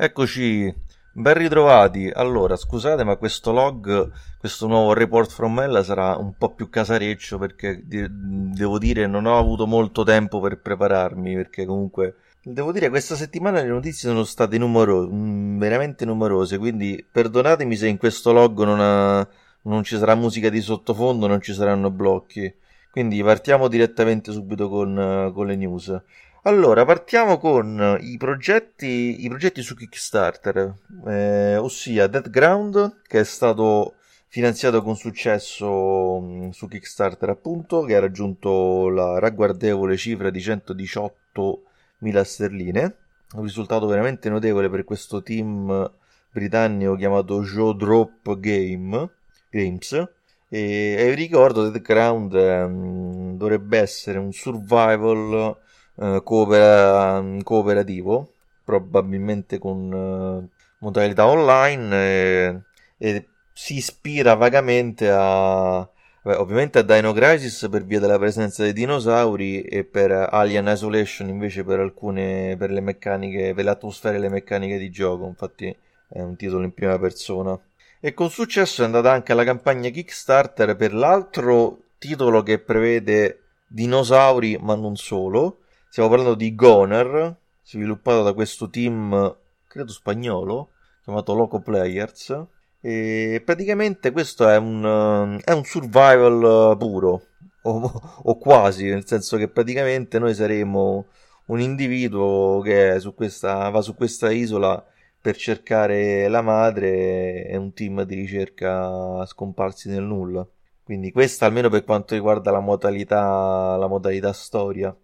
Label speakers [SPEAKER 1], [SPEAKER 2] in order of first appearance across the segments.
[SPEAKER 1] Eccoci, ben ritrovati. Allora, scusate, ma questo log, questo nuovo report from hell sarà un po' più casareccio perché devo dire non ho avuto molto tempo per prepararmi perché comunque devo dire questa settimana le notizie sono state numerose, mm, veramente numerose, quindi perdonatemi se in questo log non, ha, non ci sarà musica di sottofondo, non ci saranno blocchi. Quindi partiamo direttamente subito con, con le news. Allora, partiamo con i progetti, i progetti su Kickstarter, eh, ossia Dead Ground, che è stato finanziato con successo mh, su Kickstarter, appunto, che ha raggiunto la ragguardevole cifra di 118.000 sterline. Un risultato veramente notevole per questo team britannico chiamato Joe Drop Game, Games. E, vi ricordo, Dead Ground eh, dovrebbe essere un survival eh, coopera- cooperativo, probabilmente con eh, modalità online, e, e, si ispira vagamente a... Beh, ovviamente a Dino Crisis per via della presenza dei dinosauri e per Alien Isolation invece per alcune per le meccaniche per le atmosfere e le meccaniche di gioco. Infatti è un titolo in prima persona. E con successo è andata anche la campagna Kickstarter per l'altro titolo che prevede dinosauri ma non solo Stiamo parlando di Goner, sviluppato da questo team, credo spagnolo, chiamato Loco Players. E praticamente questo è un, è un survival puro, o, o, quasi, nel senso che praticamente noi saremo un individuo che su questa, va su questa isola per cercare la madre e un team di ricerca scomparsi nel nulla. Quindi questa almeno per quanto riguarda la modalità, la modalità storia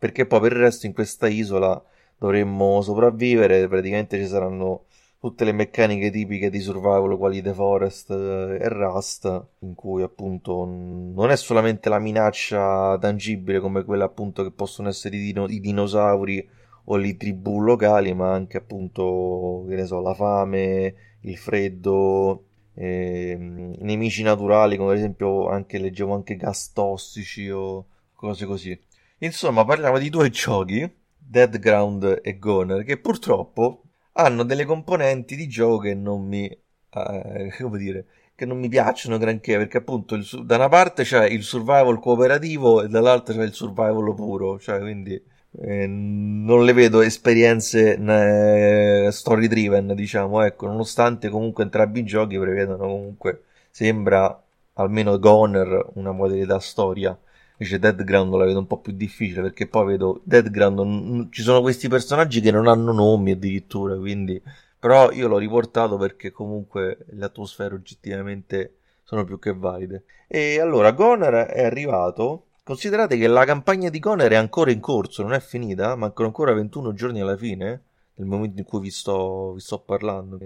[SPEAKER 1] perché poi per il resto in questa isola dovremmo sopravvivere, praticamente ci saranno tutte le meccaniche tipiche di survival quali The Forest eh, e Rust, in cui appunto non è solamente la minaccia tangibile come quella appunto che possono essere i, dino- i dinosauri o le tribù locali, ma anche appunto, che ne so, la fame, il freddo, eh, nemici naturali come ad esempio anche leggevo anche gas tossici o cose così. Insomma, parliamo di due giochi, Dead Ground e Goner, che purtroppo hanno delle componenti di gioco che non mi, eh, come dire, che non mi piacciono granché, perché appunto il, da una parte c'è il survival cooperativo e dall'altra c'è il survival puro, cioè quindi eh, non le vedo esperienze eh, story driven, diciamo, ecco, nonostante comunque entrambi i giochi prevedano comunque, sembra almeno Goner una modalità storia Invece Dead Ground la vedo un po' più difficile perché poi vedo Dead Ground non, ci sono questi personaggi che non hanno nomi addirittura, quindi però io l'ho riportato perché comunque le atmosfere oggettivamente sono più che valide. E allora Goner è arrivato. Considerate che la campagna di Goner è ancora in corso, non è finita, mancano ancora 21 giorni alla fine, nel momento in cui vi sto, vi sto parlando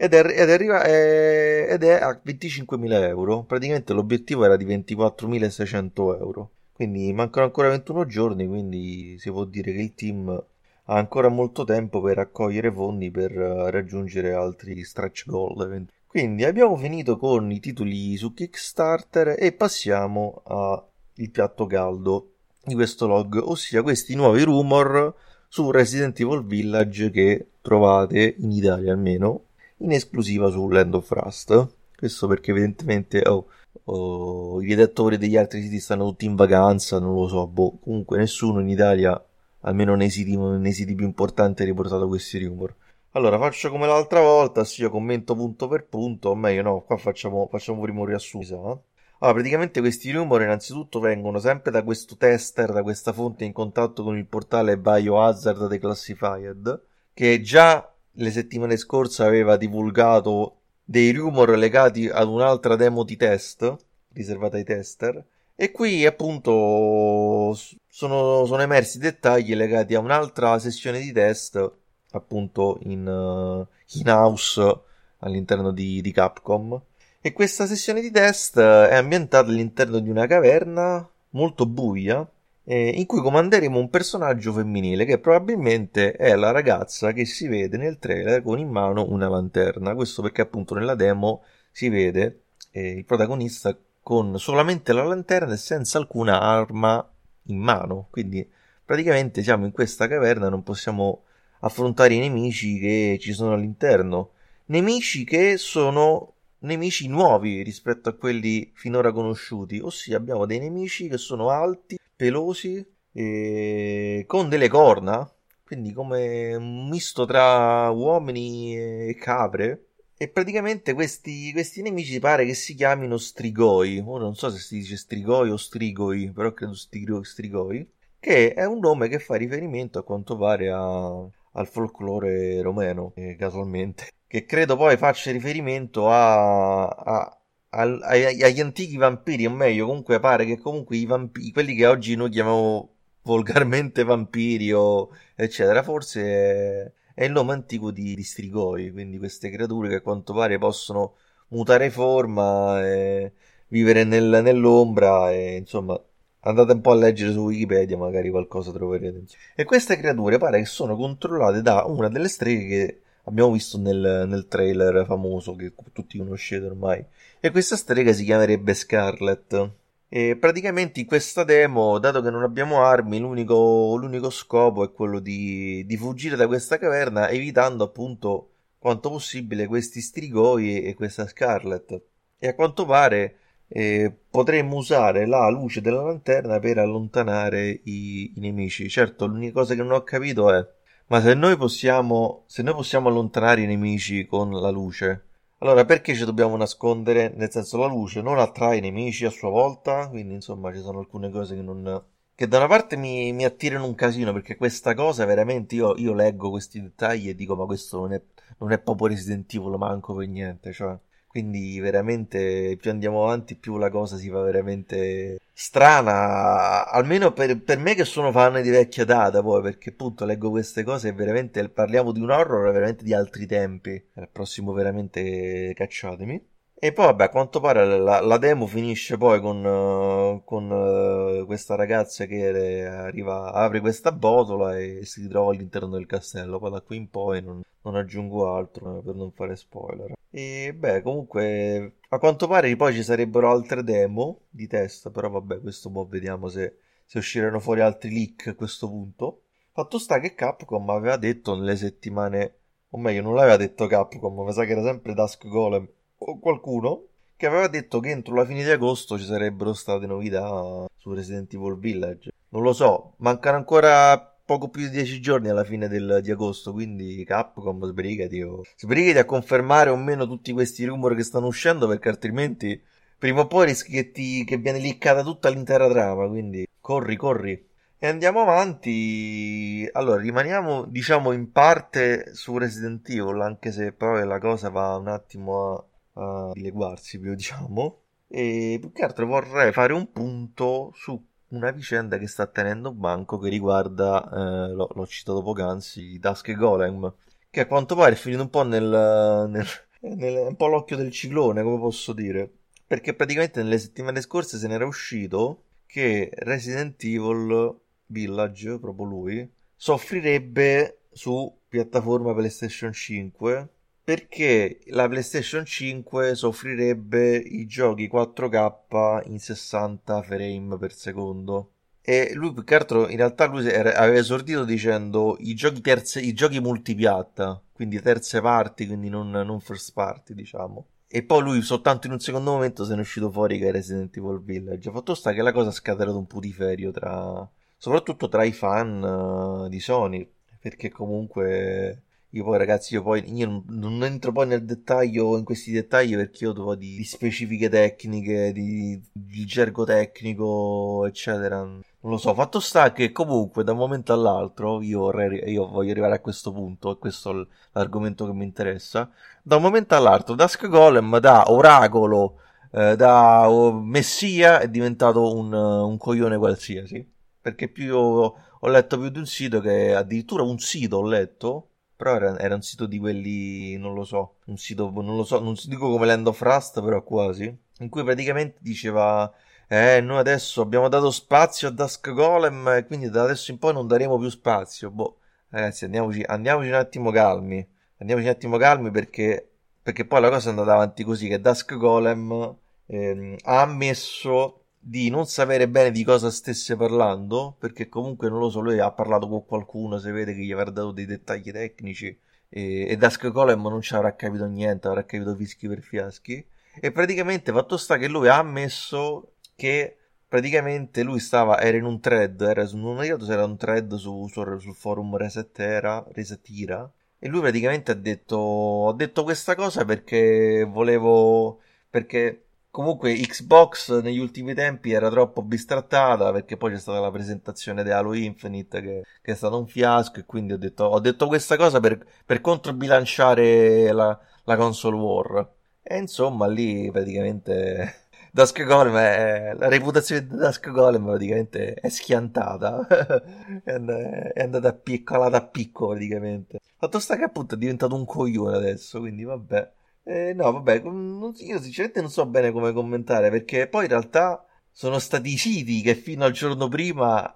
[SPEAKER 1] ed è, ed, arriva, è, ed è a 25.000 euro. Praticamente l'obiettivo era di 24.600 euro. Quindi mancano ancora 21 giorni, quindi si può dire che il team ha ancora molto tempo per raccogliere fondi per eh, raggiungere altri stretch goal. Quindi abbiamo finito con i titoli su Kickstarter e passiamo al piatto caldo di questo log, ossia questi nuovi rumor su Resident Evil Village che trovate in Italia almeno in esclusiva su Land of Rust. Questo perché evidentemente oh, oh, i redattori degli altri siti stanno tutti in vacanza, non lo so, boh. Comunque nessuno in Italia, almeno nei siti, nei siti più importanti, ha riportato questi rumor. Allora, faccio come l'altra volta, sì, io commento punto per punto, o meglio no, qua facciamo, facciamo prima un riassunto. Allora, praticamente questi rumor innanzitutto vengono sempre da questo tester, da questa fonte in contatto con il portale Biohazard Declassified, che già le settimane scorse aveva divulgato dei rumor legati ad un'altra demo di test riservata ai tester e qui appunto sono, sono emersi dettagli legati a un'altra sessione di test appunto in, uh, in house all'interno di, di Capcom. E questa sessione di test è ambientata all'interno di una caverna molto buia eh, in cui comanderemo un personaggio femminile che probabilmente è la ragazza che si vede nel trailer con in mano una lanterna. Questo perché appunto nella demo si vede eh, il protagonista con solamente la lanterna e senza alcuna arma in mano. Quindi praticamente siamo in questa caverna, non possiamo affrontare i nemici che ci sono all'interno. Nemici che sono nemici nuovi rispetto a quelli finora conosciuti, ossia abbiamo dei nemici che sono alti, pelosi, e con delle corna, quindi come un misto tra uomini e capre. E praticamente questi, questi nemici pare che si chiamino strigoi. Ora non so se si dice strigoi o strigoi, però credo strigoi. Che è un nome che fa riferimento a quanto pare a, al folklore romeno, eh, casualmente. Che credo poi faccia riferimento a, a, a, agli antichi vampiri, o meglio, comunque pare che comunque i vampiri, quelli che oggi noi chiamiamo volgarmente vampiri o eccetera, forse è, è il nome antico di, di, strigoi, quindi queste creature che a quanto pare possono mutare forma, e vivere nel, nell'ombra e insomma andate un po' a leggere su Wikipedia, magari qualcosa troverete. E queste creature pare che sono controllate da una delle streghe che abbiamo visto nel, nel trailer famoso che tutti conoscete ormai. E questa strega si chiamerebbe Scarlet. E praticamente in questa demo, dato che non abbiamo armi, l'unico, l'unico scopo è quello di, di, fuggire da questa caverna, evitando appunto quanto possibile questi strigoi e, questa Scarlet. E a quanto pare eh, potremmo usare la luce della lanterna per allontanare i, i, nemici. Certo, l'unica cosa che non ho capito è: ma se noi possiamo, se noi possiamo allontanare i nemici con la luce, allora, perché ci dobbiamo nascondere? Nel senso, la luce non attrae nemici a sua volta, quindi insomma ci sono alcune cose che non... che da una parte mi, mi attirano un casino, perché questa cosa veramente io, io leggo questi dettagli e dico ma questo non è, non è proprio Resident Evil, manco per niente, cioè... Quindi veramente più andiamo avanti più la cosa si fa veramente strana, almeno per, per, me che sono fan di vecchia data poi, perché appunto leggo queste cose e veramente parliamo di un horror veramente di altri tempi. Al prossimo veramente cacciatemi. E poi vabbè, a quanto pare la, la demo finisce poi con, uh, con uh, questa ragazza che arriva, apre questa botola e si ritrova all'interno del castello. Poi da qui in poi non, non aggiungo altro eh, per non fare spoiler. E beh, comunque, a quanto pare poi ci sarebbero altre demo di test, però vabbè, questo poi vediamo se, se usciranno fuori altri leak a questo punto. Fatto sta che Capcom aveva detto nelle settimane, o meglio, non l'aveva detto Capcom, ma sa che era sempre Dusk Golem qualcuno che aveva detto che entro la fine di agosto ci sarebbero state novità su Resident Evil Village. Non lo so, mancano ancora poco più di dieci giorni alla fine del, di agosto, quindi Capcom sbrigati o... sbrigati a confermare o meno tutti questi rumor che stanno uscendo perché altrimenti prima o poi rischi che, ti, che viene liccata tutta l'intera trama, quindi corri, corri. E andiamo avanti. Allora, rimaniamo, diciamo, in parte su Resident Evil, anche se poi la cosa va un attimo a a dileguarsi più diciamo. E più che altro vorrei fare un punto su una vicenda che sta tenendo banco che riguarda, eh, l'ho, l'ho, citato poc'anzi, Dusk Golem, che a quanto pare è finito un po' nel, nel, nel un po' l'occhio del ciclone, come posso dire, perché praticamente nelle settimane scorse se n'era uscito che Resident Evil Village, proprio lui, soffrirebbe su piattaforma PlayStation 5 perché la PlayStation 5 soffrirebbe i giochi 4K in 60 frame per secondo. E lui più che altro in realtà lui era, aveva esordito dicendo i giochi, terze, i giochi multipiatta, quindi terze parti, quindi non, non first party, diciamo. E poi lui soltanto in un secondo momento se ne è uscito fuori che era Resident Evil Village. Fatto sta che la cosa ha scatenato un putiferio tra... soprattutto tra i fan uh, di Sony, perché comunque io poi ragazzi, io poi io non, entro poi nel dettaglio, in questi dettagli perché io do di, di specifiche tecniche, di, di, gergo tecnico, eccetera. Non lo so, fatto sta che comunque da un momento all'altro, io, vorrei, io voglio arrivare a questo punto, e questo è l'argomento che mi interessa, da un momento all'altro Dusk Golem da oracolo, eh, da messia è diventato un, un coglione qualsiasi. Perché più ho letto più di un sito che addirittura un sito ho letto però era, era, un sito di quelli, non lo so, un sito, non lo so, non dico come Land of Rust, però quasi, in cui praticamente diceva, eh, noi adesso abbiamo dato spazio a Dusk Golem, quindi da adesso in poi non daremo più spazio. Boh, ragazzi, andiamoci, andiamoci un attimo calmi, andiamoci un attimo calmi perché, perché poi la cosa è andata avanti così, che Dusk Golem ehm, ha ammesso di non sapere bene di cosa stesse parlando, perché comunque non lo so, lui ha parlato con qualcuno, si vede che gli avrà dato dei dettagli tecnici e, e Dusk Golem non ci avrà capito niente, avrà capito fischi per fiaschi. E praticamente fatto sta che lui ha ammesso che praticamente lui stava, era in un thread, era su, non ricordo se era un thread su, su, sul forum Resetera, Resetira, e lui praticamente ha detto, ho detto questa cosa perché volevo, perché comunque Xbox negli ultimi tempi era troppo bistrattata perché poi c'è stata la presentazione di Halo Infinite che, che è stato un fiasco e quindi ho detto, ho detto questa cosa per, per controbilanciare la, la console war. E insomma lì praticamente Dusk Golem è, la reputazione di Dusk Golem praticamente è schiantata. È, andata a piccolata a picco praticamente. Fatto sta che appunto è diventato un coglione adesso quindi vabbè eh, no vabbè io sinceramente non so bene come commentare perché poi in realtà sono stati i siti che fino al giorno prima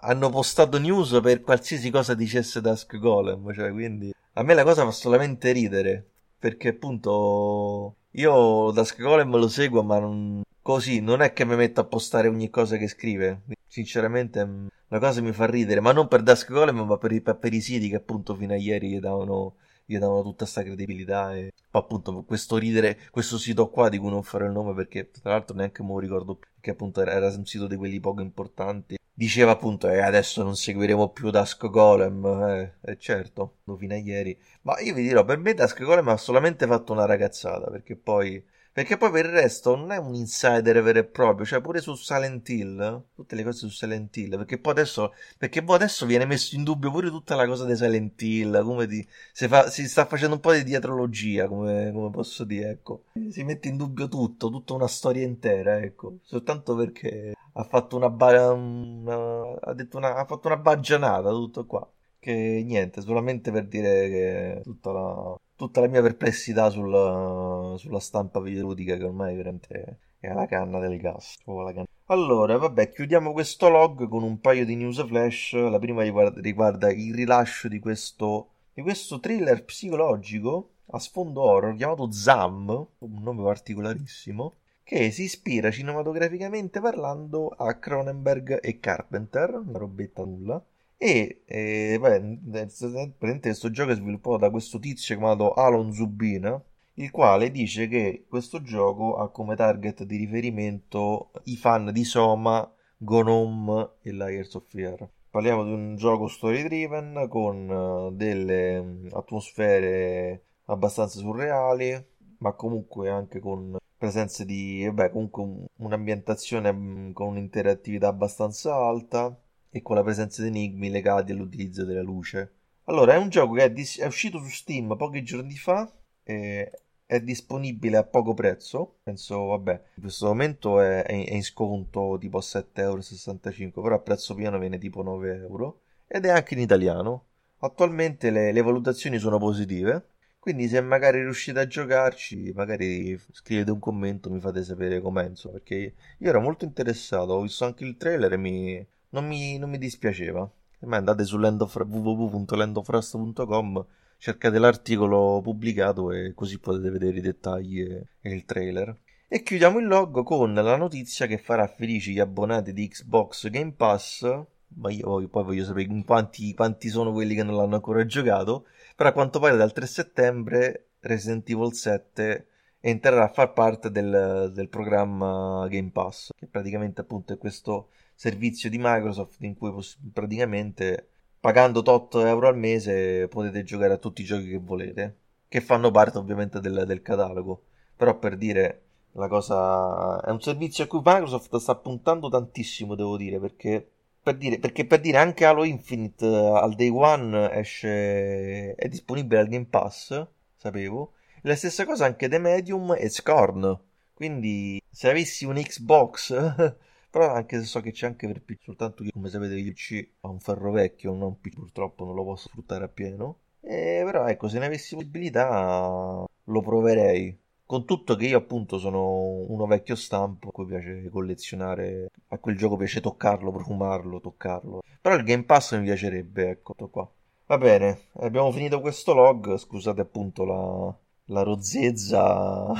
[SPEAKER 1] hanno postato news per qualsiasi cosa dicesse Dusk Golem cioè quindi a me la cosa fa solamente ridere perché appunto io Dusk Golem lo seguo, ma non... così non è che mi metto a postare ogni cosa che scrive. Sinceramente, mm, la cosa mi fa ridere, ma non per Dusk Golem, ma per per i siti che appunto fino a ieri gli davano, gli davano tutta questa credibilità. E appunto questo ridere, questo sito qua di cui non farò il nome perché tra l'altro neanche me lo ricordo, perché appunto era, un sito di quelli poco importanti diceva appunto eh, adesso non seguiremo più Dusk Golem eh, eh certo fino a ieri ma io vi dirò per me Dusk Golem ha solamente fatto una ragazzata perché poi perché poi per il resto non è un insider vero e proprio, cioè pure su Silent Hill, tutte le cose su Silent Hill, perché poi adesso, perché poi adesso viene messo in dubbio pure tutta la cosa di Silent Hill, come di, si, fa, si sta facendo un po' di dietrologia, come, come, posso dire, ecco. Si mette in dubbio tutto, tutta una storia intera, ecco, soltanto perché ha fatto una, ba- una, ha, detto una, ha fatto una baggianata, tutto qua. Che niente, solamente per dire che tutta la, tutta la mia perplessità sulla, sulla stampa videoludica che ormai veramente è la canna del gas. Canna. Allora, vabbè, chiudiamo questo log con un paio di news flash. La prima riguarda, riguarda il rilascio di questo, di questo thriller psicologico a sfondo horror chiamato Zam, un nome particolarissimo, che si ispira cinematograficamente parlando a Cronenberg e Carpenter, una robetta nulla e eh, beh, questo gioco è sviluppato da questo tizio chiamato Alon Zubin, il quale dice che questo gioco ha come target di riferimento i fan di Soma, Gnome e Layers of Fear. Parliamo di un gioco story driven con uh, delle um, atmosfere abbastanza surreali, ma comunque anche con presenze di, beh, comunque un'ambientazione um, con un'interattività abbastanza alta e con la presenza di enigmi legati all'utilizzo della luce. Allora, è un gioco che è, dis- è uscito su Steam pochi giorni fa è disponibile a poco prezzo. Penso, vabbè, in questo momento è, è in sconto tipo a 7,65 euro, però a prezzo pieno viene tipo 9 euro ed è anche in italiano. Attualmente le, le valutazioni sono positive. Quindi se magari riuscite a giocarci, magari scrivete un commento, mi fate sapere com'è, insomma, perché io ero molto interessato, ho visto anche il trailer e mi, non mi, non mi dispiaceva. Ma andate su www.landofrust.com, cercate l'articolo pubblicato e così potete vedere i dettagli e, e il trailer. E chiudiamo il log con la notizia che farà felici gli abbonati di Xbox Game Pass. Ma io poi voglio sapere quanti, quanti sono quelli che non l'hanno ancora giocato. Però a quanto pare dal 3 settembre Resident Evil 7 entrerà a far parte del, del programma Game Pass, che praticamente appunto è questo servizio di Microsoft in cui praticamente pagando 8 euro al mese potete giocare a tutti i giochi che volete, che fanno parte ovviamente del, del catalogo. Però per dire la cosa è un servizio a cui Microsoft sta puntando tantissimo, devo dire, perché per dire, perché per dire anche Halo Infinite al day one esce è disponibile al Game Pass, sapevo. La stessa cosa anche The Medium e Scorn. Quindi se avessi un Xbox Però anche se so che c'è anche per PC, soltanto che come sapete il C ha un ferro vecchio, non PC, purtroppo non lo posso sfruttare appieno. E però ecco, se ne avessi possibilità lo proverei. Con tutto che io appunto sono uno vecchio stampo, a cui piace collezionare, a quel gioco piace toccarlo, profumarlo, toccarlo. Però il Game Pass mi piacerebbe, ecco, qua. Va bene, abbiamo finito questo log, scusate appunto la, la rozzezza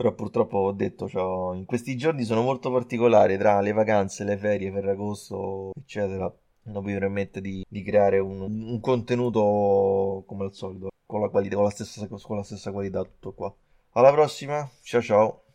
[SPEAKER 1] Però purtroppo ho detto, cioè, in questi giorni sono molto particolari tra le vacanze, le ferie, Ferragosto, eccetera. Non vi permette di, di creare un, un, contenuto come al solito, con la, qualità, con, la stessa, con la stessa qualità, tutto qua. Alla prossima, ciao ciao.